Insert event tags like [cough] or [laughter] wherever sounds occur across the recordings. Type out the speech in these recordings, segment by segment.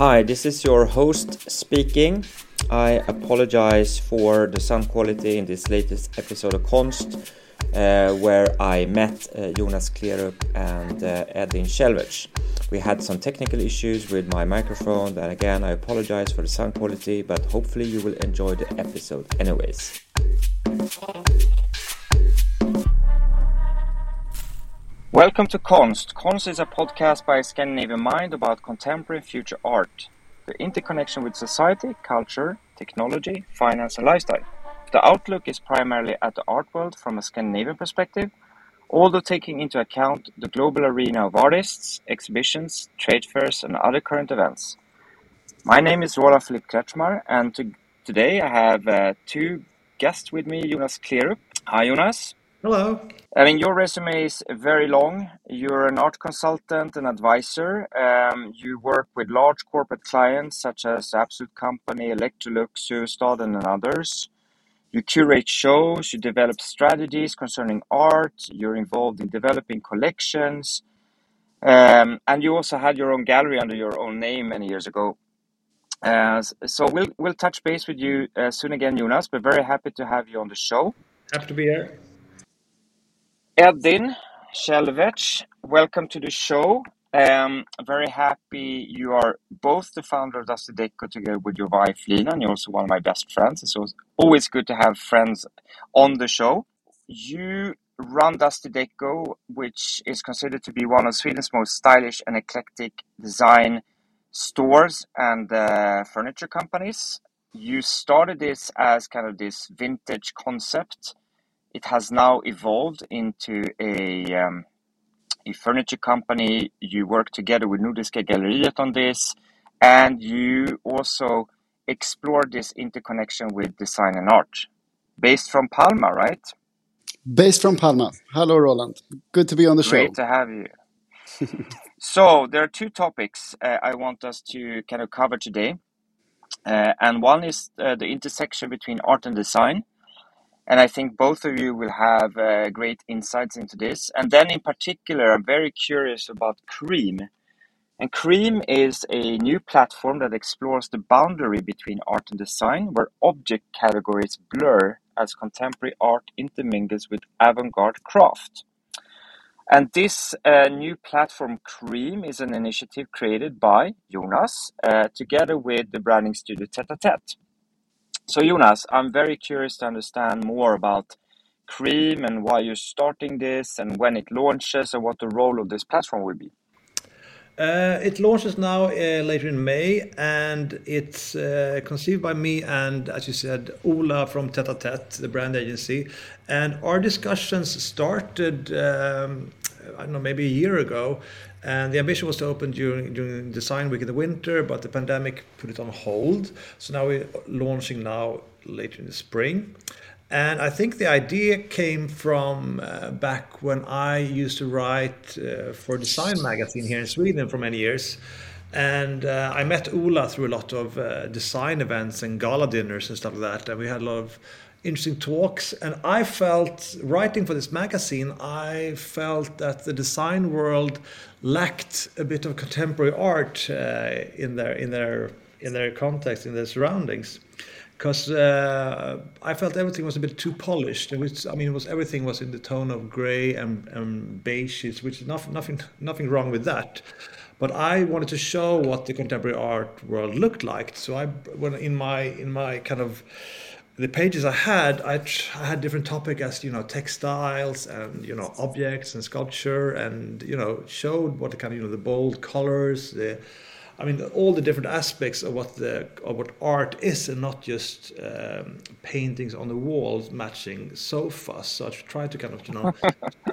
Hi, this is your host speaking. I apologize for the sound quality in this latest episode of Konst, uh, where I met uh, Jonas Klerup and uh, Edin Selvec. We had some technical issues with my microphone, and again, I apologize for the sound quality, but hopefully, you will enjoy the episode anyways. Welcome to Konst. Konst is a podcast by Scandinavian Mind about contemporary and future art, the interconnection with society, culture, technology, finance, and lifestyle. The outlook is primarily at the art world from a Scandinavian perspective, although taking into account the global arena of artists, exhibitions, trade fairs, and other current events. My name is Roland Philip Kretschmar, and to, today I have uh, two guests with me, Jonas Klerup. Hi, Jonas. Hello. I mean, your resume is very long. You're an art consultant and advisor. Um, you work with large corporate clients such as Absolut Company, Electrolux, Surestad, and others. You curate shows, you develop strategies concerning art, you're involved in developing collections, um, and you also had your own gallery under your own name many years ago. Uh, so we'll we'll touch base with you uh, soon again, Jonas. But very happy to have you on the show. Happy to be here. Edin Selvec, welcome to the show. Um, very happy you are both the founder of Dusty Deco together with your wife Lina, and you're also one of my best friends. It's always good to have friends on the show. You run Dusty Deco, which is considered to be one of Sweden's most stylish and eclectic design stores and uh, furniture companies. You started this as kind of this vintage concept it has now evolved into a um, a furniture company. You work together with Nordiska Galleriet on this, and you also explore this interconnection with design and art, based from Palma, right? Based from Palma. Hello, Roland. Good to be on the Great show. Great to have you. [laughs] so there are two topics uh, I want us to kind of cover today, uh, and one is uh, the intersection between art and design and I think both of you will have uh, great insights into this. And then, in particular, I'm very curious about Cream. And Cream is a new platform that explores the boundary between art and design, where object categories blur as contemporary art intermingles with avant garde craft. And this uh, new platform, Cream, is an initiative created by Jonas uh, together with the branding studio Tete Tete. So Jonas, I'm very curious to understand more about Cream and why you're starting this and when it launches and what the role of this platform will be. Uh, it launches now uh, later in May, and it's uh, conceived by me and, as you said, Ola from Tete Tete, the brand agency. And our discussions started, um, I don't know, maybe a year ago. And the ambition was to open during during Design Week in the winter, but the pandemic put it on hold. So now we're launching now later in the spring. And I think the idea came from uh, back when I used to write uh, for Design Magazine here in Sweden for many years. And uh, I met Ola through a lot of uh, design events and gala dinners and stuff like that. And we had a lot of interesting talks. And I felt, writing for this magazine, I felt that the design world lacked a bit of contemporary art uh, in their in their in their context, in their surroundings. Because uh, I felt everything was a bit too polished. Was, I mean, was everything was in the tone of grey and, and beiges, which is nothing, nothing, nothing wrong with that. But I wanted to show what the contemporary art world looked like. So I, when in my in my kind of the pages I had, I, I, had different topics as you know textiles and you know objects and sculpture, and you know showed what the kind of you know the bold colors, the I mean all the different aspects of what the of what art is, and not just um, paintings on the walls matching sofas. So I tried to kind of you know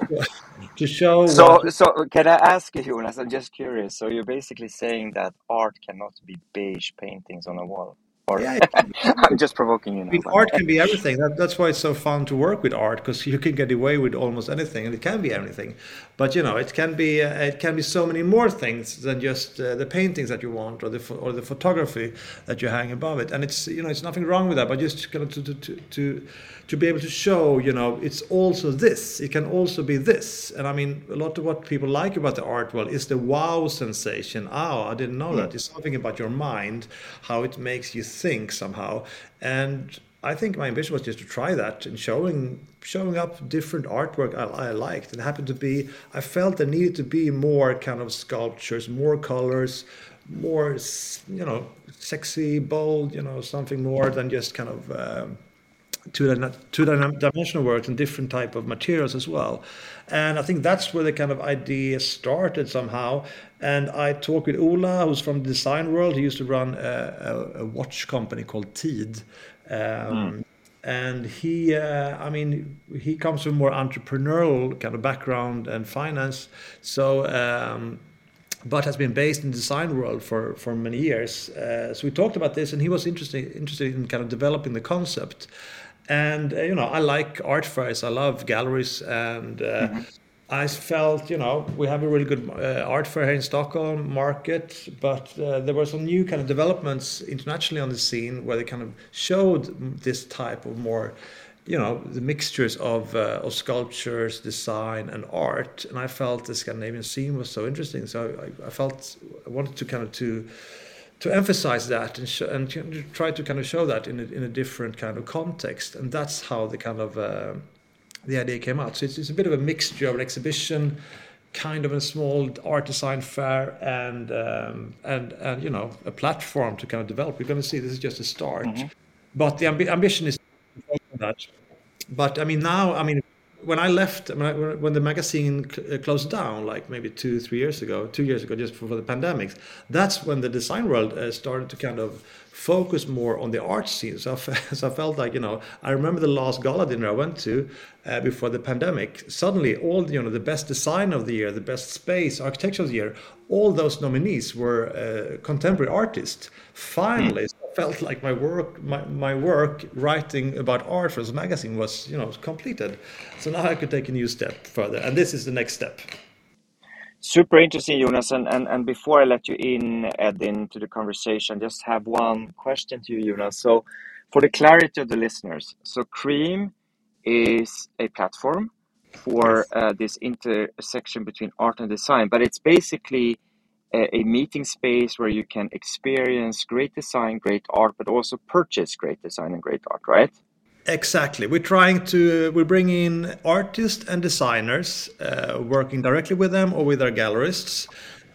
[laughs] to show. So what... so can I ask you, Jonas? I'm just curious. So you're basically saying that art cannot be beige paintings on a wall. Or yeah, [laughs] I'm just provoking you. Now, I mean, art can be everything. That, that's why it's so fun to work with art because you can get away with almost anything, and it can be anything. But you know, it can be uh, it can be so many more things than just uh, the paintings that you want or the or the photography that you hang above it. And it's you know, it's nothing wrong with that. But just kind of to to to to be able to show, you know, it's also this. It can also be this. And I mean, a lot of what people like about the art world is the wow sensation. Oh, I didn't know that. It's something about your mind, how it makes you think somehow. And I think my ambition was just to try that and showing showing up different artwork I, I, liked. It happened to be I felt there needed to be more kind of sculptures, more colors, more you know sexy, bold, you know something more than just kind of. Um, two, two dimensional works and different type of materials as well. And I think that's where the kind of idea started somehow. And I talked with Ola, who's from the design world. He used to run a, a, a watch company called Tid. Um, mm. And he, uh, I mean, he comes from more entrepreneurial kind of background and finance. So, um, but has been based in the design world for, for many years. Uh, so we talked about this, and he was interested interested in kind of developing the concept. And uh, you know, I like art fairs. I love galleries, and uh, mm-hmm. I felt you know we have a really good uh, art fair here in Stockholm market, but uh, there were some new kind of developments internationally on the scene where they kind of showed this type of more you know the mixtures of uh, of sculptures, design, and art. And I felt the Scandinavian scene was so interesting. So I, I felt I wanted to kind of to to emphasize that and, sh- and try to kind of show that in a, in a different kind of context. And that's how the kind of uh, the idea came out. So it's, it's, a bit of a mixture of an exhibition, kind of a small art design fair, and um, and and you know a platform to kind of develop. We're going to see this is just a start, mm-hmm. but the amb- ambition is that. But I mean now, I mean when I left, when, I, when the magazine uh, closed down, like maybe two, three years ago, two years ago, just before the pandemic, that's when the design world uh, started to kind of focus more on the art scene. So I, [laughs] so I felt like, you know, I remember the last gala dinner I went to uh, before the pandemic. Suddenly, all, you know, the best design of the year, the best space, architecture of the year, all those nominees were uh, contemporary artists. Finally, mm. Felt like my work, my, my work writing about art for this magazine was, you know, completed. So now I could take a new step further, and this is the next step. Super interesting, Jonas. And, and, and before I let you in, Ed, into the conversation, just have one question to you, Jonas. So, for the clarity of the listeners, so Cream is a platform for uh, this intersection between art and design, but it's basically a, meeting space where you can experience great design, great art, but also purchase great design and great art, right? Exactly. We're trying to we bring in artists and designers, uh, working directly with them or with our gallerists,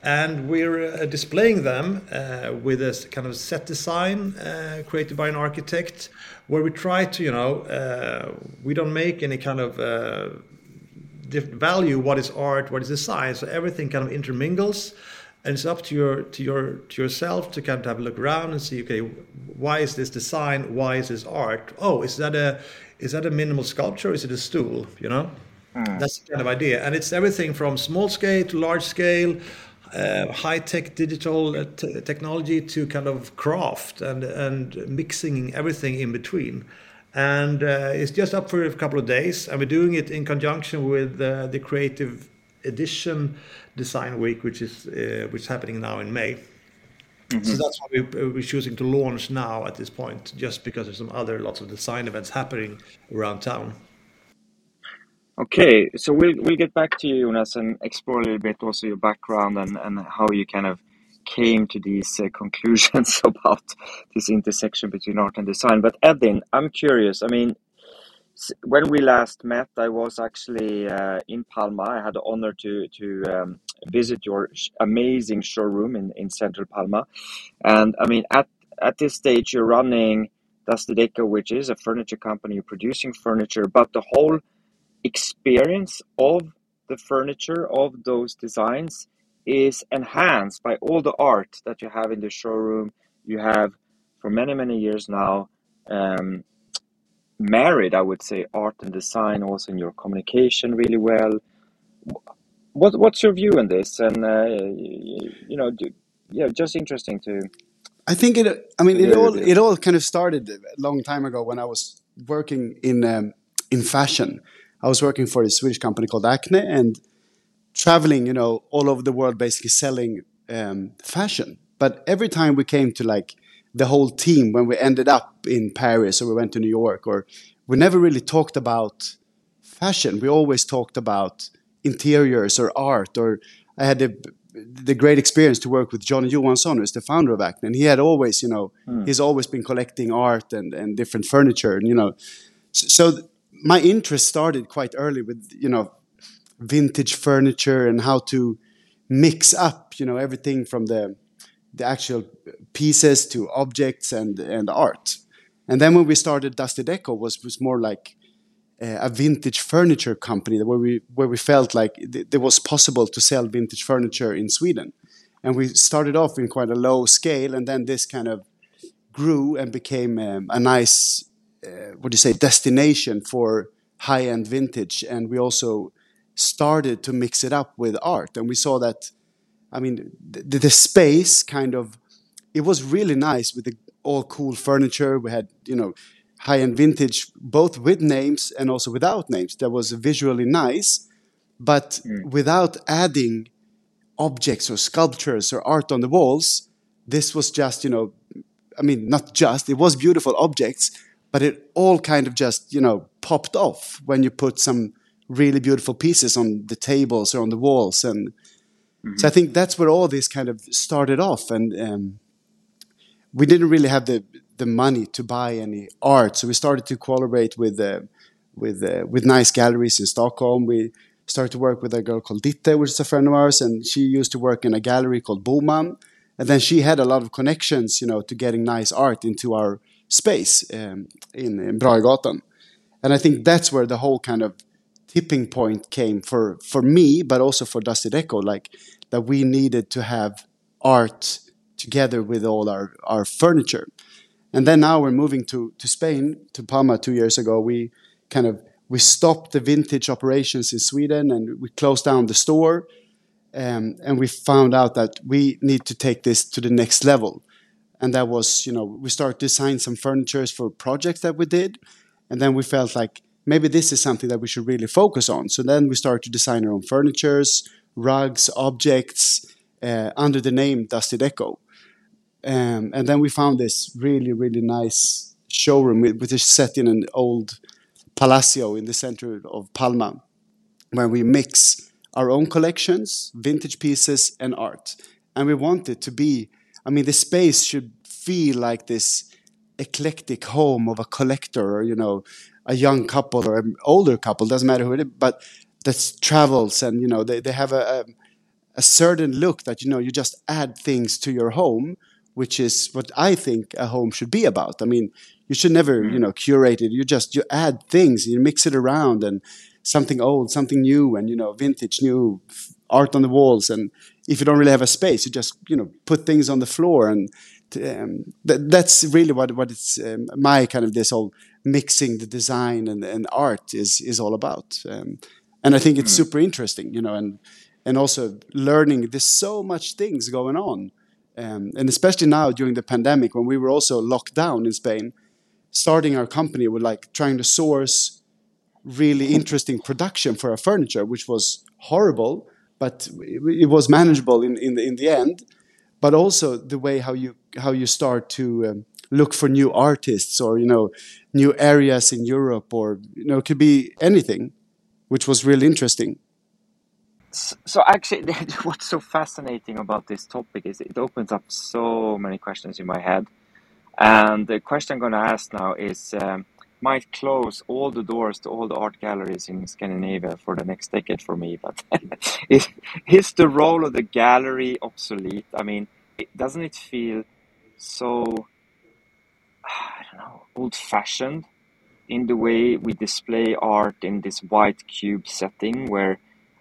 and we're uh, displaying them uh, with a kind of set design uh, created by an architect, where we try to you know uh, we don't make any kind of uh, value what is art, what is design, so everything kind of intermingles and it's up to your to your to yourself to kind of have a look around and see okay why is this design why is this art? Oh is that a is that a minimal sculpture? Is it a stool you know? Mm. that's the kind of idea. And it's everything from small scale to large scale uh, high tech digital uh, t- technology to kind of craft and and mixing everything in between. And uh, it's just up for a couple of days. And we're doing it in conjunction with uh, the creative edition Design Week, which is uh, which is happening now in May. Mm-hmm. So that's why we, uh, we're choosing to launch now at this point, just because there's some other lots of design events happening around town. Okay, so we'll we'll get back to you, Jonas, and explore a little bit also your background and, and how you kind of came to these uh, [laughs] conclusions about this intersection between art and design. But Edin, I'm curious. I mean, when we last met, I was actually uh, in Palma. I had the honor to to um, visit your amazing showroom in, in central Palma, and I mean at at this stage you're running Das which is a furniture company producing furniture, but the whole experience of the furniture of those designs is enhanced by all the art that you have in the showroom. You have for many many years now. Um, married, I would say, art and design also in your communication really well. What what's your view on this? And uh, you, you know, do, yeah, just interesting to I think it. I mean, it all it all kind of started a long time ago when I was working in um, in fashion. I was working for a Swedish company called Acne and traveling, you know, all over the world, basically selling um, fashion. But every time we came to like the whole team, when we ended up in Paris or we went to New York, or we never really talked about fashion. We always talked about interiors or art. Or I had the the great experience to work with John Johansson, who's the founder of Acne. And he had always, you know, mm. he's always been collecting art and, and different furniture. And, you know, so, so my interest started quite early with, you know, vintage furniture and how to mix up, you know, everything from the the actual pieces to objects and and art. And then when we started Dusty Deco was was more like a vintage furniture company where we where we felt like it was possible to sell vintage furniture in Sweden, and we started off in quite a low scale, and then this kind of grew and became um, a nice uh, what do you say destination for high end vintage, and we also started to mix it up with art, and we saw that, I mean, the, the space kind of it was really nice with the all cool furniture. We had you know high-end vintage, both with names and also without names. That was visually nice, but mm. without adding objects or sculptures or art on the walls. This was just, you know, I mean, not just, it was beautiful objects, but it all kind of just, you know, popped off when you put some really beautiful pieces on the tables or on the walls. And mm-hmm. so I think that's where all this kind of started off. And um, we didn't really have the the money to buy any art. So we started to collaborate with uh, with uh, with nice galleries in Stockholm. We started to work with a girl called Ditte, which is a friend of ours, and she used to work in a gallery called Boman. And then she had a lot of connections, you know, to getting nice art into our space um, in, in Brahegatan. And I think that's where the whole kind of tipping point came for for me, but also for Dusty Deco, like that we needed to have art together with all our, our furniture. And then now we're moving to, to Spain, to Palma two years ago. We kind of we stopped the vintage operations in Sweden and we closed down the store. Um, and we found out that we need to take this to the next level. And that was, you know, we started to design some furnitures for projects that we did. And then we felt like maybe this is something that we should really focus on. So then we started to design our own furnitures, rugs, objects uh, under the name Dusty Deco. Um, and then we found this really, really nice showroom, which is set in an old palacio in the center of Palma, where we mix our own collections, vintage pieces, and art. And we want it to be, I mean, the space should feel like this eclectic home of a collector or, you know, a young couple or an older couple, doesn't matter who it is, but that travels and, you know, they, they have a, a, a certain look that, you know, you just add things to your home which is what I think a home should be about. I mean, you should never, you mm. know, curate it. You just you add things, you mix it around, and something old, something new, and you know, vintage, new art on the walls. And if you don't really have a space, you just you know put things on the floor, and um, th that's really what what it's um, my kind of this whole mixing the design and, and art is is all about. Um, and I think it's mm. super interesting, you know, and and also learning. There's so much things going on um, and especially now during the pandemic when we were also locked down in Spain, starting our company with like trying to source really interesting production for our furniture, which was horrible, but it was manageable in, in, the, in the end. But also the way how you how you start to um, look for new artists or you know new areas in Europe or you know it could be anything, which was really interesting so actually [laughs] what's so fascinating about this topic is it opens up so many questions in my head. And the question i'm going to ask now is um, might close all the doors to all the art galleries in scandinavia for the next decade for me but [laughs] is, is the role of the gallery obsolete? I mean it, doesn't it feel so i don't know old fashioned in the way we display art in this white cube setting where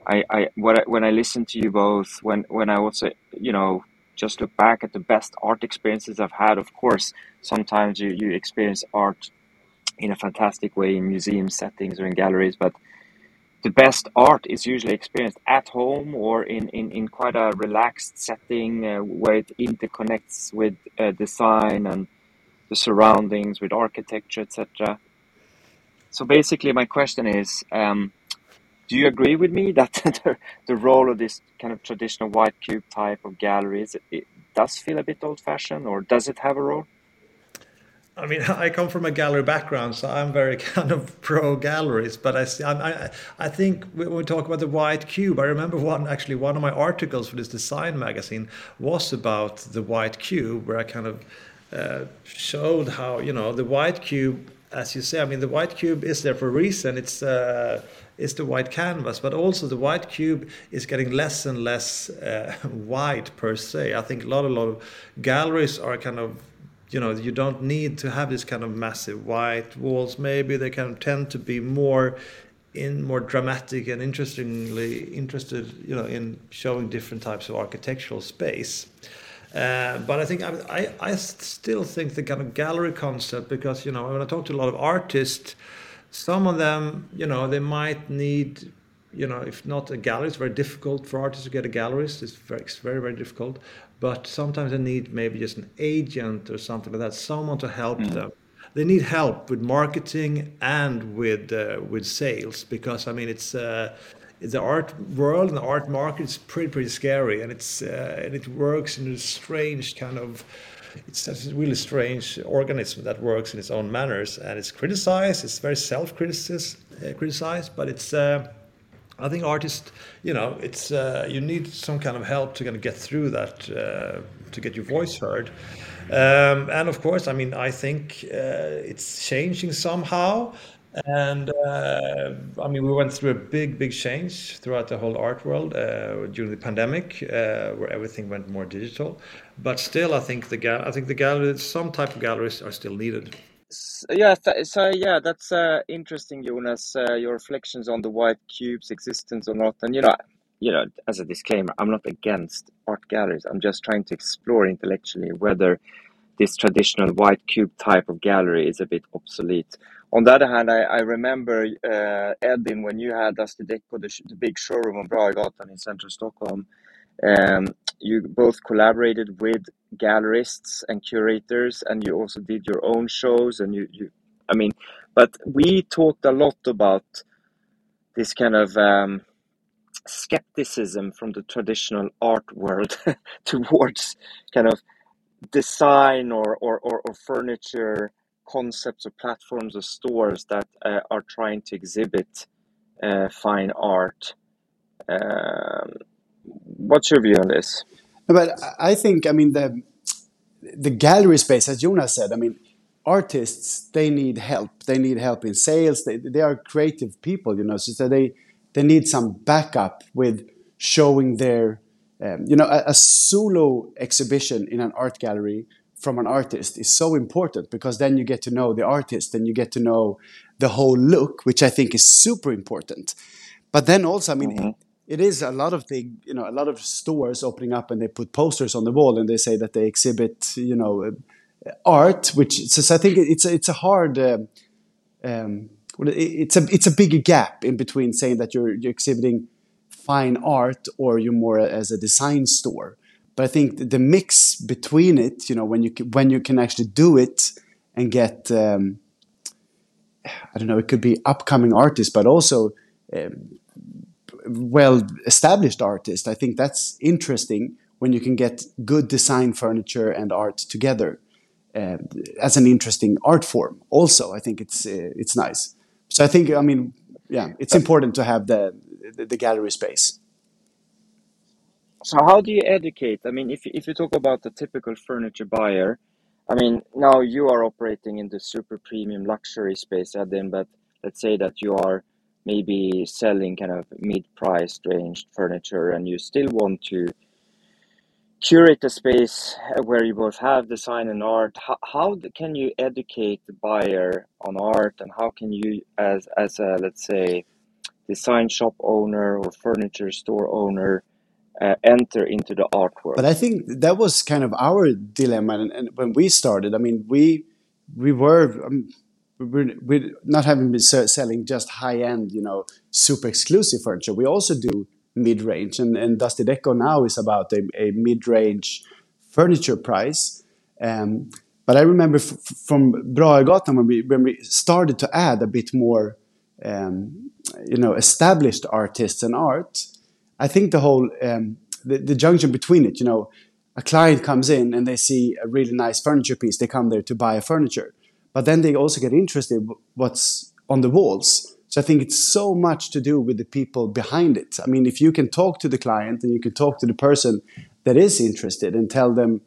I, I, what I, when I listen to you both, when, when I also, you know, just look back at the best art experiences I've had, of course, sometimes you, you experience art in a fantastic way in museum settings or in galleries, but the best art is usually experienced at home or in, in, in quite a relaxed setting uh, where it interconnects with uh, design and the surroundings, with architecture, etc. So basically, my question is um, do you agree with me that [laughs] the, the role of this kind of traditional white cube type of galleries it, does feel a bit old fashioned, or does it have a role? I mean, [laughs] I come from a gallery background, so I'm very [laughs] kind of pro galleries. But I, I, I think when we talk about the white cube, I remember one actually one of my articles for this design magazine was about the white cube, where I kind of uh, showed how you know the white cube, as you say. I mean, the white cube is there for a reason. It's uh, it's the white canvas, but also the white cube is getting less and less uh, [laughs] white per se. I think a lot, a lot of galleries are kind of you know you don't need to have this kind of massive white walls maybe they kind of tend to be more in more dramatic and interestingly interested you know in showing different types of architectural space uh, but I think I, I, I still think the kind of gallery concept because you know when I talk to a lot of artists, some of them you know they might need you know if not a gallery, it's very difficult for artists to get a gallerist. It's very it's very very difficult but sometimes they need maybe just an agent or something like that, someone to help mm. them. They need help with marketing and with uh, with sales because I mean it's uh, the art world and the art market is pretty pretty scary and it's uh, and it works in a strange kind of it's a really strange organism that works in its own manners and it's criticized it's very self uh, criticized but it's uh, I think artists, you know, it's uh, you need some kind of help to kind of get through that uh, to get your voice heard. Um, and of course, I mean, I think uh, it's changing somehow. And uh, I mean, we went through a big, big change throughout the whole art world uh, during the pandemic, uh, where everything went more digital. But still, I think the gal- I think the galleries, some type of galleries, are still needed yeah, so yeah, that's uh, interesting, Jonas. Uh, your reflections on the white cube's existence or not, and you know, you know, as a disclaimer, I'm not against art galleries. I'm just trying to explore intellectually whether this traditional white cube type of gallery is a bit obsolete. On the other hand, I, I remember uh, Edin when you had Dusty Deco, the, the big showroom on Brahegatan in central Stockholm. Um, you both collaborated with gallerists and curators, and you also did your own shows. And you, you I mean, but we talked a lot about this kind of um, skepticism from the traditional art world [laughs] towards kind of design or, or, or, or, furniture concepts or platforms or stores that uh, are trying to exhibit uh, fine art. Um, what's your view on this? But I think, I mean, the the gallery space, as Jonas said, I mean, artists they need help. They need help in sales. They they are creative people, you know, so they they need some backup with showing their, um, you know, a, a solo exhibition in an art gallery from an artist is so important because then you get to know the artist and you get to know the whole look, which I think is super important. But then also, I mean, mm-hmm it is a lot of the you know a lot of stores opening up and they put posters on the wall and they say that they exhibit you know uh, art which I think it's a, it's a hard uh, um, it's a it's a big gap in between saying that you're you're exhibiting fine art or you're more as a design store. But I think the mix between it you know when you when you can actually do it and get um, I don't know it could be upcoming artists but also um, well established artist. I think that's interesting when you can get good design furniture and art together uh, as an interesting art form. Also, I think it's uh, it's nice. So I think I mean yeah, it's important to have the, the, the gallery space. So how do you educate? I mean, if if you talk about the typical furniture buyer, I mean now you are operating in the super premium luxury space, Edin, but let's say that you are maybe selling kind of mid-priced range furniture and you still want to curate a space where you both have design and art. How, how can you educate the buyer on art and how can you as as a let's say design shop owner or furniture store owner uh, enter into the art world but i think that was kind of our dilemma and, and when we started i mean we we were um, we're, not having been selling just high end, you know, super exclusive furniture. We also do mid range, and, and Dusty Deco now is about a, a mid range furniture price. Um, but I remember from Brahegatan when we when we started to add a bit more, um, you know, established artists and art. I think the whole um, the, the junction between it, you know, a client comes in and they see a really nice furniture piece. They come there to buy a furniture, but then they also get interested what's on the walls. So I think it's so much to do with the people behind it. I mean, if you can talk to the client and you can talk to the person that is interested and tell them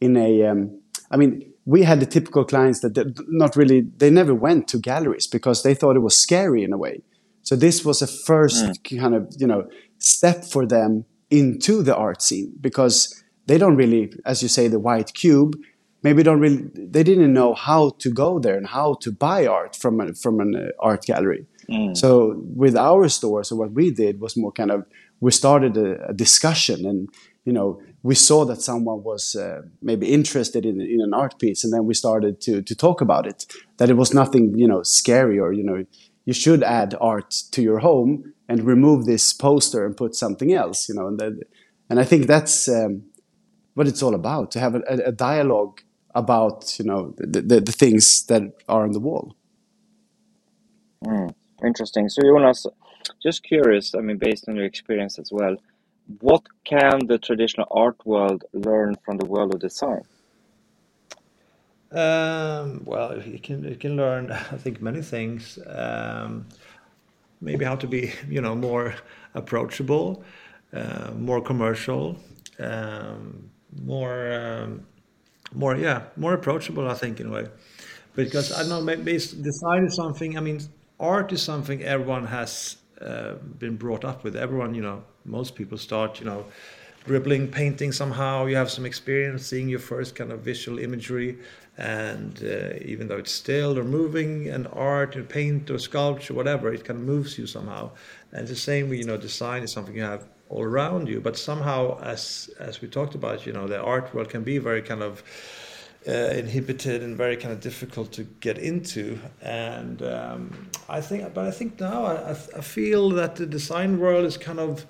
in a, um, I mean, we had the typical clients that not really, they never went to galleries because they thought it was scary in a way. So this was a first mm. kind of, you know, step for them into the art scene because they don't really, as you say, the white cube, maybe don't really, they didn't know how to go there and how to buy art from, a, from an uh, art gallery. Mm. So with our store, so what we did was more kind of, we started a, a discussion and you know we saw that someone was uh, maybe interested in, in an art piece and then we started to to talk about it that it was nothing you know scary or you know you should add art to your home and remove this poster and put something else you know and that, and i think that's um, what it's all about to have a, a dialogue about you know the, the, the, things that are on the wall mm, interesting so jonas just curious i mean based on your experience as well what can the traditional art world learn from the world of design? Um, well, it can it can learn, [laughs] I think, many things. Um, maybe how to be, you know, more approachable, uh, more commercial, um, more, um, more, yeah, more approachable. I think in a way, because I don't know, maybe design is something. I mean, art is something everyone has uh, been brought up with. Everyone, you know, most people start, you know, dribbling, painting somehow. You have some experience seeing your first kind of visual imagery, and uh, even though it's still or moving, and art and paint or sculpture, whatever, it kind of moves you somehow. And the same you know, design is something you have all around you, but somehow, as as we talked about, you know, the art world can be very kind of uh, inhibited and very kind of difficult to get into. And um, I think, but I think now I, I feel that the design world is kind of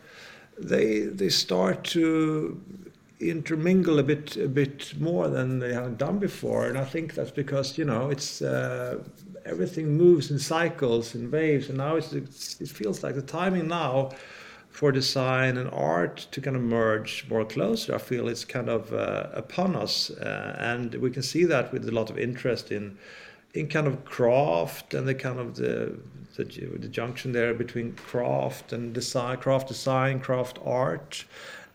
they they start to intermingle a bit a bit more than they haven't done before. And i think that's because you know it's uh, everything moves in cycles and waves. And now it's, it's, it feels like the timing now for design and art to kind of merge more closer i feel it's kind of uh, upon us uh, and we can see that with a lot of interest in in kind of craft and the kind of the the, the junction there between craft and design, craft design, craft art.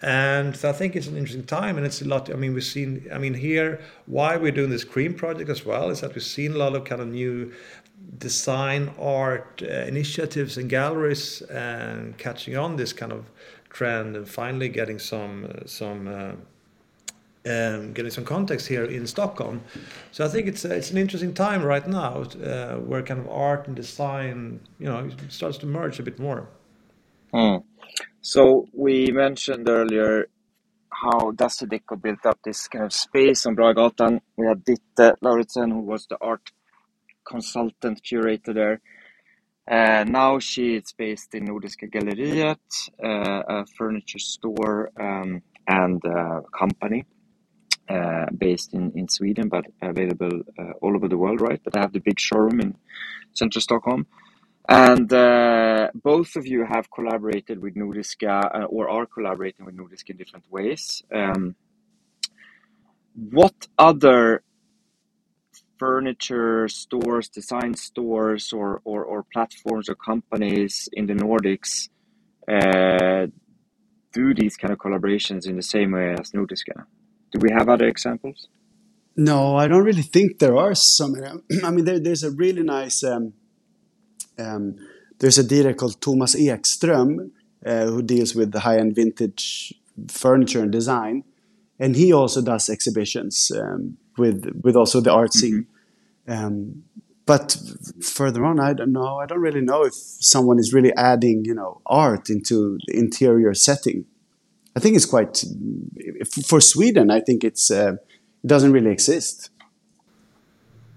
And I think it's an interesting time, and it's a lot. I mean, we've seen. I mean, here why we're doing this Cream project as well is that we've seen a lot of kind of new design art uh, initiatives and galleries and catching on this kind of trend and finally getting some uh, some uh, um, getting some context here in Stockholm. So I think it's it's an interesting time right now uh, where kind of art and design, you know, starts to merge a bit more. Mm. So we mentioned earlier how Deco built up this kind of space on Brahegatan. We had Ditte Lauritsen, who was the art consultant curator there. Uh, now she is based in Nordiska Galleriet, uh, a furniture store um, and uh, company based in, in Sweden but available uh, all over the world, right? But I have the big showroom in central Stockholm. And uh, both of you have collaborated with Nordiska uh, or are collaborating with Nordiska in different ways. Um, what other furniture stores, design stores, or, or, or platforms or companies in the Nordics uh, do these kind of collaborations in the same way as Nordiska? Do we have other examples? No, I don't really think there are so many. [clears throat] I mean, there, there's a really nice. Um, um, there's a dealer called Thomas Ekström uh, who deals with the high-end vintage furniture and design, and he also does exhibitions um, with with also the art scene. Mm-hmm. Um, but further on, I don't know. I don't really know if someone is really adding, you know, art into the interior setting. I think it's quite for Sweden. I think it's uh, it doesn't really exist.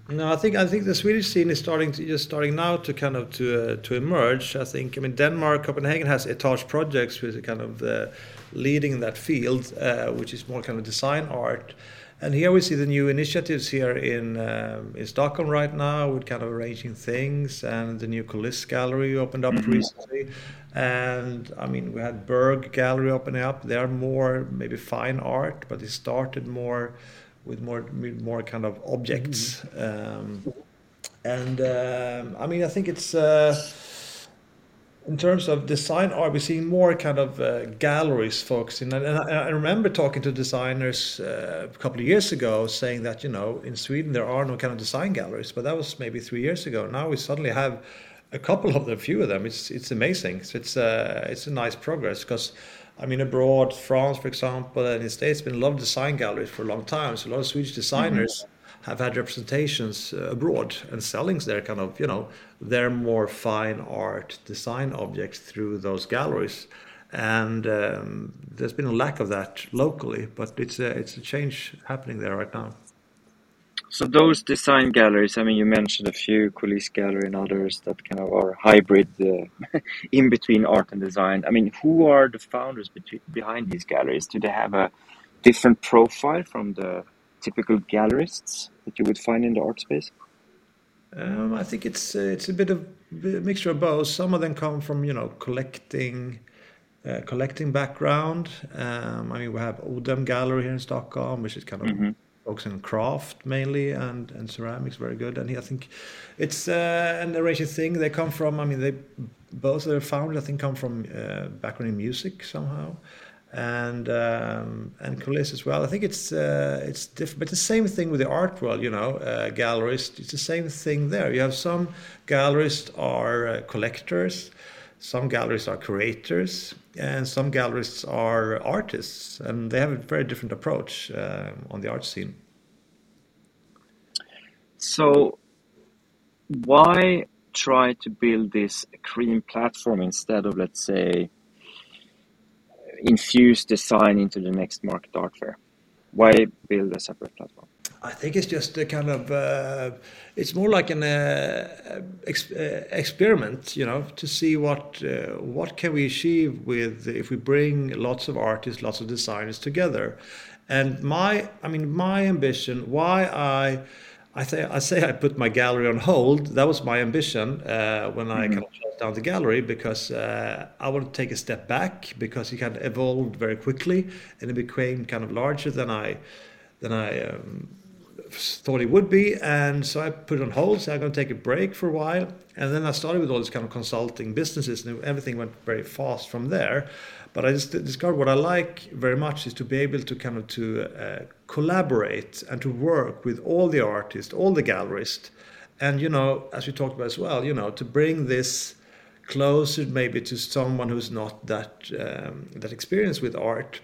No, I think I think the Swedish scene is starting to just starting now to kind of to uh, to emerge. I think I mean Denmark, Copenhagen has Etage Projects, which is kind of uh, leading in that field, uh, which is more kind of design art. And here we see the new initiatives here in um, in Stockholm right now with kind of arranging things, and the new Kuliss Gallery opened up mm-hmm. recently. And I mean, we had Berg Gallery opening up. They are more maybe fine art, but it started more with more more kind of objects. Mm-hmm. Um, and um, I mean, I think it's uh, in terms of design art, we're seeing more kind of uh, galleries focusing. And, and I, I, remember talking to designers uh, a couple of years ago saying that, you know, in Sweden there are no kind of design galleries, but that was maybe three years ago. Now we suddenly have a couple of them, a few of them. It's it's amazing. So it's uh, it's a nice progress because I mean, abroad, France, for example, and in the States, been a lot of design galleries for a long time. So a lot of Swedish designers mm-hmm. Have had representations uh, abroad and selling their kind of, you know, their more fine art design objects through those galleries. And um, there's been a lack of that locally, but it's a, it's a change happening there right now. So those design galleries, I mean, you mentioned a few, Kuliss Gallery and others that kind of are hybrid uh, [laughs] in between art and design. I mean, who are the founders behind these galleries? Do they have a different profile from the typical gallerists that you would find in the art space? Um, I think it's uh, it's a bit of a mixture of both. Some of them come from you know collecting. Uh, collecting background. Um, I mean, we have Odem Gallery here in Stockholm, which is kind of mm-hmm focusing on craft mainly and, and ceramics very good and I think it's uh, an arranging thing they come from I mean they both their founders I think come from uh, background in music somehow and um, and Kuliss as well. I think it's uh, it's different but the same thing with the art world you know uh, gallerists it's the same thing there. You have some gallerists are uh, collectors some galleries are curators and some gallerists are artists and they have a very different approach uh, on the art scene. So why try to build this cream platform instead of let's say infuse design into the next market art fair why build a separate platform I think it's just a kind of uh, it's more like an uh, ex- uh, experiment, you know, to see what uh, what can we achieve with if we bring lots of artists, lots of designers together. And my, I mean, my ambition, why I. I say I say I put my gallery on hold. That was my ambition uh, when I mm-hmm. kind of shut down the gallery because uh, I wanted to take a step back because it kind of evolved very quickly and it became kind of larger than I than I um, thought it would be, and so I put it on hold. So I'm going to take a break for a while, and then I started with all these kind of consulting businesses, and everything went very fast from there. But I just discovered what I like very much is to be able to kind of to uh, collaborate and to work with all the artists, all the gallerists, and you know, as we talked about as well, you know, to bring this closer maybe to someone who's not that um, that experienced with art.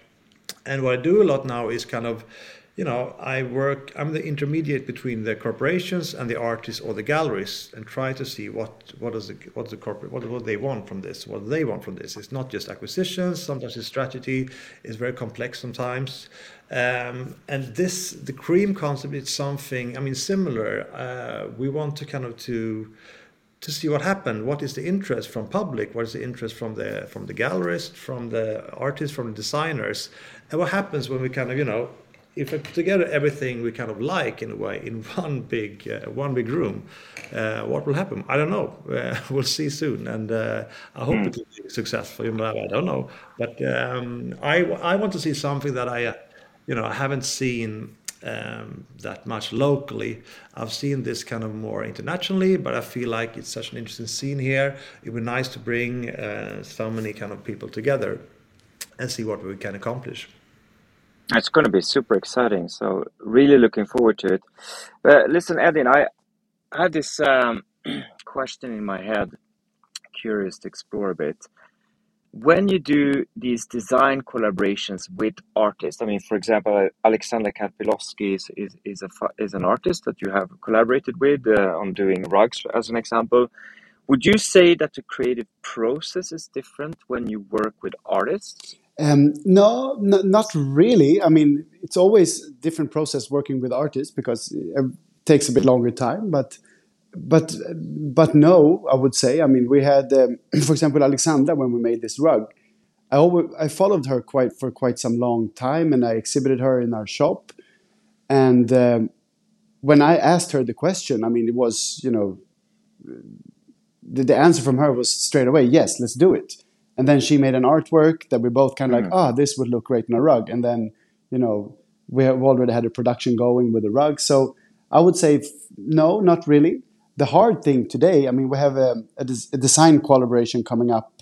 And what I do a lot now is kind of you know, I work, I'm the intermediate between the corporations and the artists or the galleries and try to see what, what is the, what's the corporate, what, what they want from this, what they want from this. It's not just acquisitions, sometimes it's strategy, it's very complex sometimes. Um, and this, the cream concept is something, I mean, similar. Uh, we want to kind of to, to see what happened. What is the interest from public? What is the interest from the from the gallerist, from the artists, from the designers? And what happens when we kind of you know if I put together everything we kind of like in a way in [laughs] one big uh, one big room, uh, what will happen? I don't know. [laughs] Uh, we'll see soon, and uh, I hope mm. it will be successful. I don't know, but um, I I want to see something that I, uh, you know, I haven't seen. Um, that much locally. I've seen this kind of more internationally, but I feel like it's such an interesting scene here. It would be nice to bring uh, so many kind of people together and see what we can accomplish. It's going to be super exciting. So really looking forward to it. Listen, Edin, I had this um, [clears throat] question in my head, curious to explore a bit. When you do these design collaborations with artists, I mean, for example, Alexander Karpilovsky is, is, is, a, is an artist that you have collaborated with uh, on doing rugs, as an example. Would you say that the creative process is different when you work with artists? Um, no, not really. I mean, it's always a different process working with artists because it takes a bit longer time, but but but no, I would say. I mean, we had, um, [clears throat] for example, Alexandra when we made this rug. I always, I followed her quite for quite some long time, and I exhibited her in our shop. And um, when I asked her the question, I mean, it was you know, the, the answer from her was straight away, yes, let's do it. And then she made an artwork that we both kind of mm-hmm. like, ah, oh, this would look great on a rug. And then you know, we have already had a production going with the rug. So I would say no, not really. The hard thing today, I mean, we have a, a, a design collaboration coming up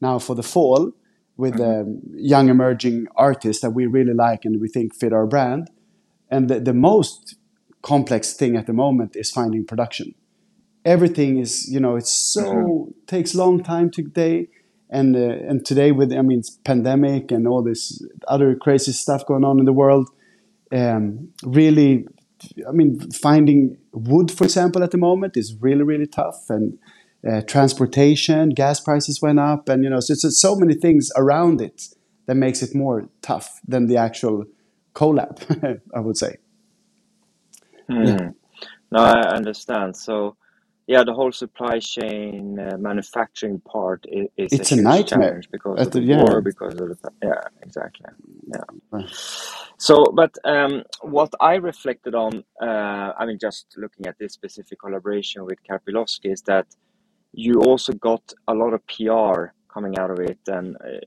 now for the fall with mm-hmm. um, young emerging artists that we really like and we think fit our brand. And the, the most complex thing at the moment is finding production. Everything is, you know, it's so mm-hmm. takes long time today, and uh, and today with I mean pandemic and all this other crazy stuff going on in the world, um, really, I mean finding wood, for example, at the moment is really really tough and uh, transportation, gas prices went up, and you know, so it's so many things around it that makes it more tough than the actual collab. [laughs] I would say. Hmm. Yeah. No, I understand. So, yeah, the whole supply chain uh, manufacturing part is, is it's a, a nightmare because of the, the yeah. war, because of the yeah, exactly, yeah. So, but um, what I reflected on, uh, I mean, just looking at this specific collaboration with Karpilovsky, is that you also got a lot of PR coming out of it and uh,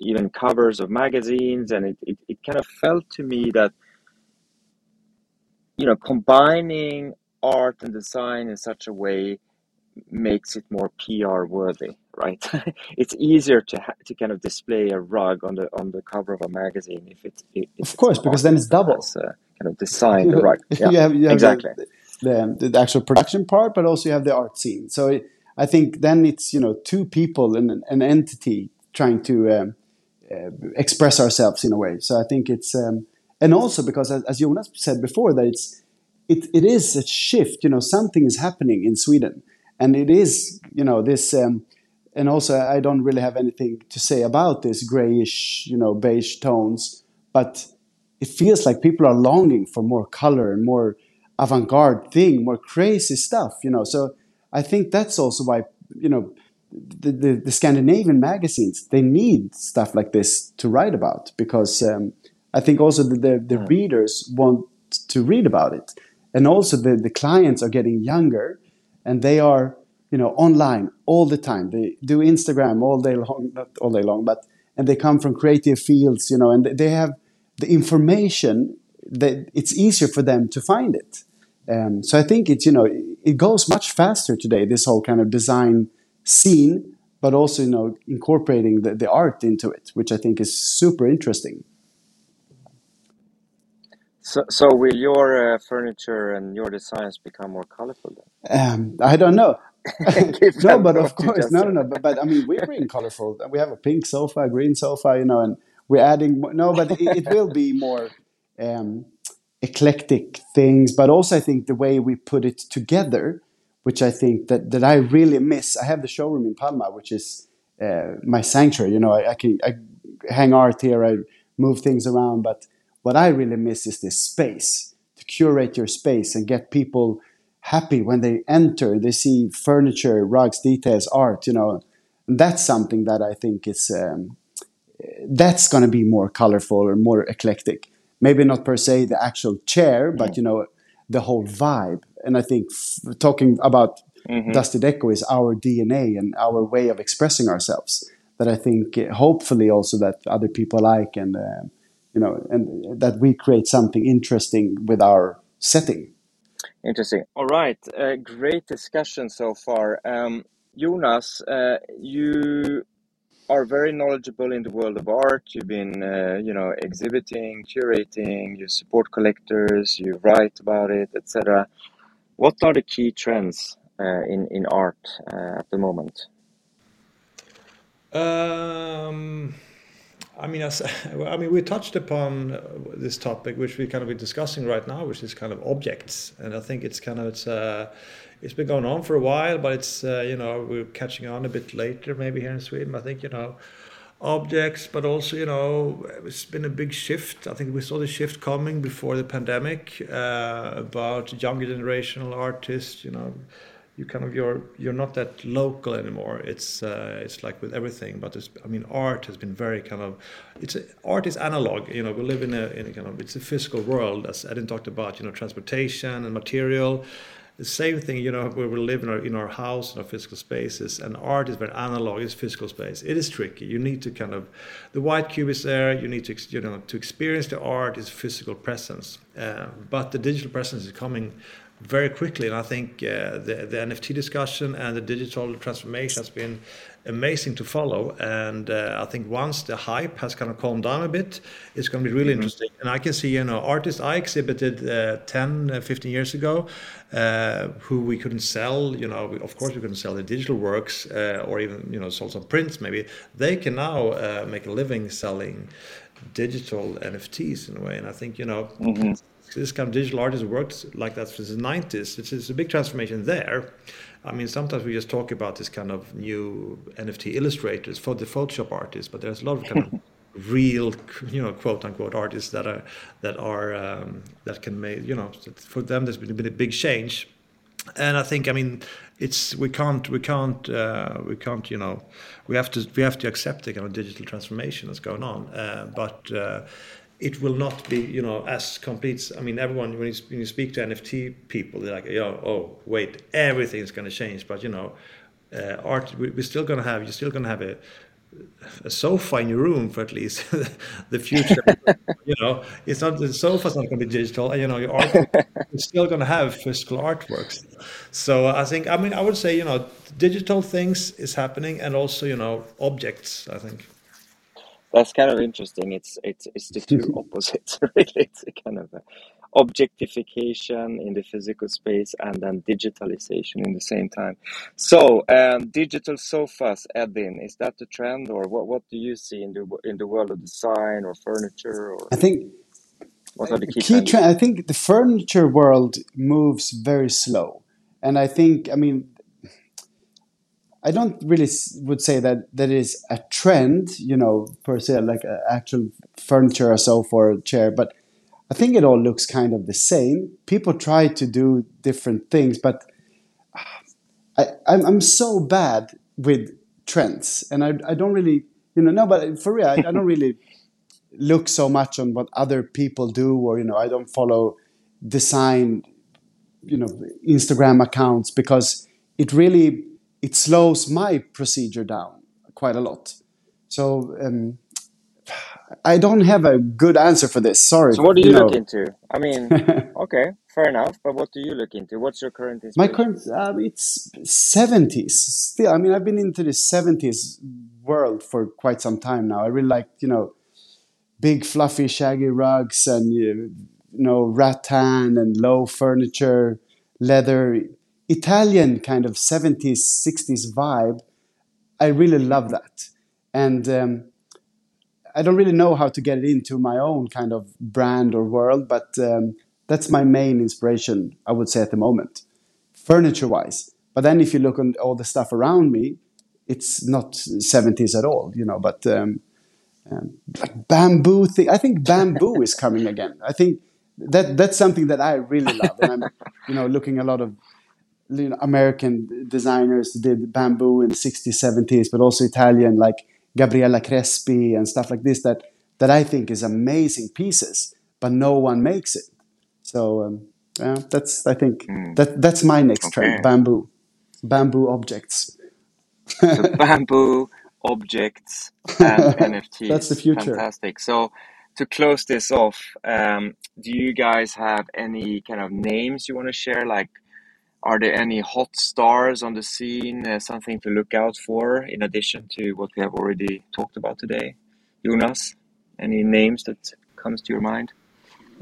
even covers of magazines. And it, it, it kind of felt to me that, you know, combining art and design in such a way makes it more PR worthy, right? [laughs] it's easier to ha- to kind of display a rug on the on the cover of a magazine if it's if of course because then it's double. Has, uh, kind of design the [laughs] rug. Yeah, you have, you have exactly. The, the, the, actual production part, but also you have the art scene. So it, I think then it's you know two people and an entity trying to um, uh, express ourselves in a way. So I think it's um, and also because as, as Jonas said before that it's it, it is a shift. You know something is happening in Sweden, and it is you know this. Um, and also, I don't really have anything to say about this grayish, you know, beige tones, but it feels like people are longing for more color and more avant-garde thing, more crazy stuff, you know. So I think that's also why you know the, the, the Scandinavian magazines they need stuff like this to write about because um, I think also the, the, the readers want to read about it, and also the, the clients are getting younger, and they are you know online all the time. They do Instagram all day long, not all day long, but and they come from creative fields, you know, and they have the information that it's easier for them to find it. Um, so I think it's you know it goes much faster today. This whole kind of design scene, but also you know incorporating the, the art into it, which I think is super interesting. So, so will your uh, furniture and your designs become more colorful then? Um, I don't know. [laughs] [laughs] no, but of course, no, no, no. But, but I mean, we bring colorful. We have a pink sofa, a green sofa, you know, and we're adding. More, No, but it, it will be more. Um, eclectic things, but also I think the way we put it together, which I think that, that I really miss. I have the showroom in Palma, which is uh, my sanctuary. You know, I, I, can I hang art here, I move things around, but what I really miss is this space to curate your space and get people happy when they enter. They see furniture, rugs, details, art. You know, and that's something that I think is. Um, that's going to be more colorful or more eclectic maybe not per se the actual chair, but mm. you know the whole vibe. And I think f- talking about mm-hmm. Dusty Deco is our DNA and our way of expressing ourselves. That I think uh, hopefully also that other people like and uh, you know and that we create something interesting with our setting. Interesting. All right, uh, great discussion so far. Um, Jonas, uh, you are very knowledgeable in the world of art. You've been, uh, you know, exhibiting, curating. You support collectors. You write about it, etc. What are the key trends uh, in in art uh, at the moment? Um, I mean, as, [laughs] I mean, we touched upon this topic, which we kind of discussing right now, which is kind of objects, and I think it's kind of it's. Uh, it's been going on for a while, but it's uh, you know we're catching on a bit later maybe here in Sweden. I think you know objects, but also you know it's been a big shift. I think we saw the shift coming before the pandemic uh, about younger generational artists. You know, you kind of you're you're not that local anymore. It's uh, it's like with everything, but it's, I mean, art has been very kind of it's art is analog. You know, we live in a, in a kind of it's a physical world, as Edin talked about. You know, transportation and material the same thing, you know, where we live in our in our house in our physical spaces, and art is very analog. It's physical space. It is tricky. You need to kind of, the white cube is there. You need to you know to experience the art is physical presence, uh, but the digital presence is coming very quickly. And I think uh, the, the NFT discussion and the digital transformation has been amazing to follow. And uh, I think once the hype has kind of calmed down a bit, it's going to be really mm-hmm. interesting. And I can see, you know, artists I exhibited uh, 10, uh, 15 years ago uh, who we couldn't sell, you know, of course we couldn't sell the digital works uh, or even, you know, sold some prints maybe. They can now make a living selling digital NFTs in a way. And I think, you know, mm-hmm this kind of digital art has worked like that since the 90s. It's, it's, a big transformation there. I mean, sometimes we just talk about this kind of new NFT illustrators for the Photoshop artists, but there's a lot of kind of [laughs] real, you know, quote unquote artists that are that are um, that can make, you know, for them there's been, been a big change. And I think, I mean, it's we can't we can't uh, we can't you know we have to we have to accept the kind of digital transformation that's going on. Uh, but uh, it will not be you know as complete. I mean everyone when you, when you speak to nft people they're like oh, oh wait everything's going to change. But you know uh, art we, are still going to have you're still going to have a a sofa in your room for at least [laughs] the future. [laughs] You know it's not the sofa's not going to be digital and you know your art is still going to have physical artworks. So i think i mean i would say you know digital things is happening and also you know objects i think that's kind of interesting. It's it's it's the two [laughs] opposites, [laughs] really. It's a kind of a objectification in the physical space and then digitalization in the same time. So, um, digital sofas, Edin, is that the trend, or what? What do you see in the in the world of design or furniture? Or I think what are the key, key trends? I think the furniture world moves very slow, and I think I mean I don't really would say that that is a trend, you know, per se, like uh, actual furniture or sofa or chair, but I think it all looks kind of the same. People try to do different things, but uh, I, I'm, I'm so bad with trends, and I, I don't really, you know, no, but for real, I, I don't really [laughs] look so much on what other people do, or you know, I don't follow design, you know, Instagram accounts because it really it slows my procedure down quite a lot. So um, I don't have a good answer for this. Sorry. So what do you, you look know. into? I mean, [laughs] okay, fair enough. But what do you look into? What's your current? My current, um, it's seventies. Still, I mean, I've been into the seventies world for quite some time now. I really like, you know, big fluffy shaggy rugs and you know rattan and low furniture, leather Italian kind of 70s, 60s vibe. I really love that. And um, I don't really know how to get it into my own kind of brand or world, but um, that's my main inspiration, I would say, at the moment, furniture wise. But then if you look on all the stuff around me, it's not 70s at all, you know, but um, um, like bamboo thing. I think bamboo is coming again. I think that that's something that I really love. And I'm, you know, looking a lot of you know, American designers did bamboo in the 60s, 70s, but also Italian like Gabriella Crespi and stuff like this that that I think is amazing pieces, but no one makes it. So um, yeah, that's I think mm. that that's my next okay. trend: bamboo, bamboo objects. bamboo objects and [laughs] NFTs. That's the future. Fantastic. So to close this off, um, do you guys have any kind of names you want to share, like are there any hot stars on the scene, uh, something to look out for in addition to what we have already talked about today? Jonas, any names that comes to your mind?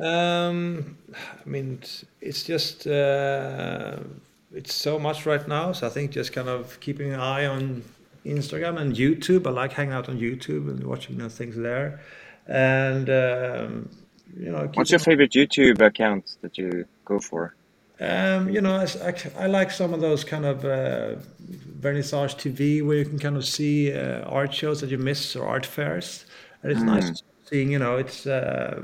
Um, I mean, it's just uh, it's so much right now. So I think just kind of keeping an eye on Instagram and YouTube. I like hanging out on YouTube and watching those things there. And um, you know, what's your favorite YouTube account that you go for? Um, you know, I, I, like some of those kind of uh, vernissage TV where you can kind of see uh, art shows that you miss or art fairs, and it's mm. nice seeing. You know, it's uh,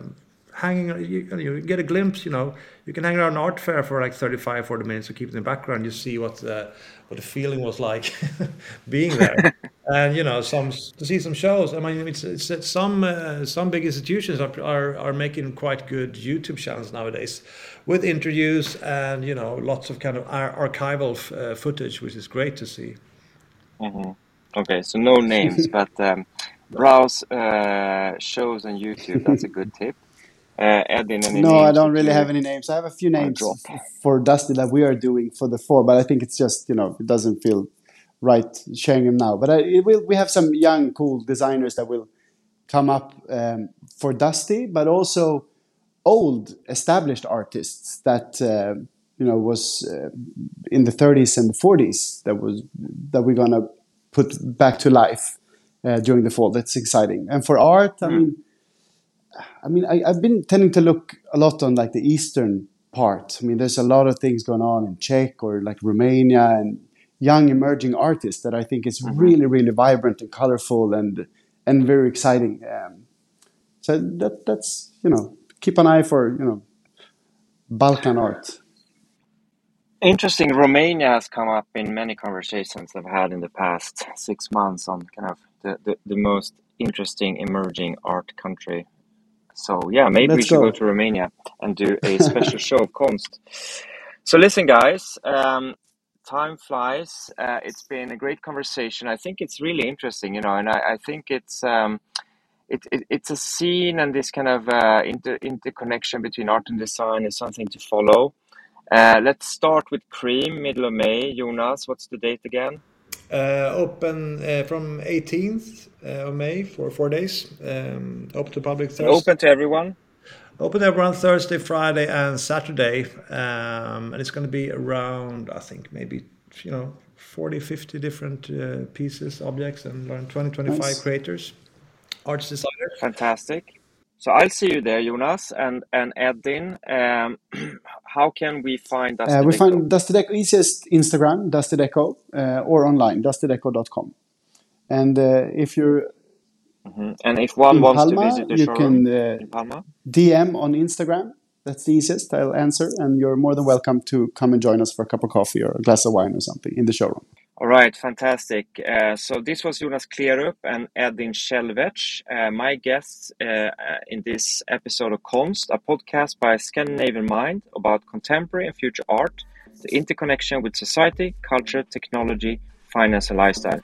hanging. You, you get a glimpse. You know, you can hang around an art fair for like 35, 40 minutes to keep it in the background. You see what the what the feeling was like [laughs] being there. [laughs] and you know some to see some shows. I mean, it's, it's, it's some uh, some big institutions are, are are making quite good YouTube channels nowadays with interviews and you know lots of kind of ar archival uh, footage, which is great to see. Mm -hmm. Okay, so no names, [laughs] but um, browse uh, shows on YouTube. That's a good tip. Uh, no, I don't really have any names. I have a few names for Dusty that we are doing for the fall, but I think it's just you know it doesn't feel right sharing them now. But I, will, we have some young, cool designers that will come up um, for Dusty, but also old, established artists that uh, you know was uh, in the 30s and the 40s that was that we're gonna put back to life uh, during the fall. That's exciting. And for art, I hmm. mean I mean, I, have been tending to look a lot on like the eastern part. I mean, there's a lot of things going on in Czech or like Romania and young emerging artists that I think is mm-hmm. really, really vibrant and colorful and and very exciting. Um, so that that's you know keep an eye for you know Balkan art. Interesting. Romania has come up in many conversations I've had in the past six months on kind of the, the, the most interesting emerging art country so yeah, maybe Let's we should go. go. to Romania and do a [laughs] special show of Konst. So listen, guys, um, time flies. Uh, it's been a great conversation. I think it's really interesting, you know, and I, I think it's. Um, it, it, it's a scene and this kind of uh, inter, interconnection between art and design is something to follow. Uh, let's start with Cream, middle of May. Jonas, what's the date again? Uh, open uh, from 18th uh, of May for four days. Um, open to public Thursday. Open to everyone. Open to everyone Thursday, Friday, and Saturday, um, and it's going to be around I think maybe you know 40, 50 different uh, pieces, objects, and around 20, 25 nice. creators, artist designers. Fantastic. So I'll see you there, Jonas and and Edin. Um, [clears throat] how can we find Dusty uh, We Deco? find Dusty Deco easiest Instagram, Dusty Deco, uh, or online, dustydeco.com. And uh, if you're mm -hmm. and if one wants Palma, to visit the you showroom can uh, in Palma, DM on Instagram. That's the easiest. I'll answer, and you're more than welcome to come and join us for a cup of coffee or a glass of wine or something in the showroom. All right, fantastic. Uh, so this was Jonas Klerup and Edin Kjellwetz, uh, my guests uh, uh, in this episode of Konst, a podcast by Scandinavian Mind about contemporary and future art, the interconnection with society, culture, technology, finance, and lifestyle.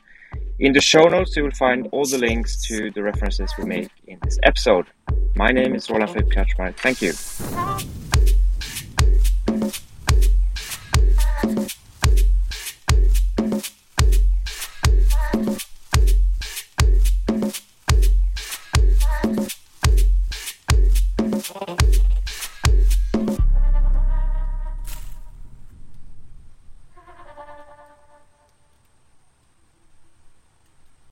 In the show notes, you will find all the links to the references we make in this episode. My name is Roland Philipp Kretschmar. Thank you.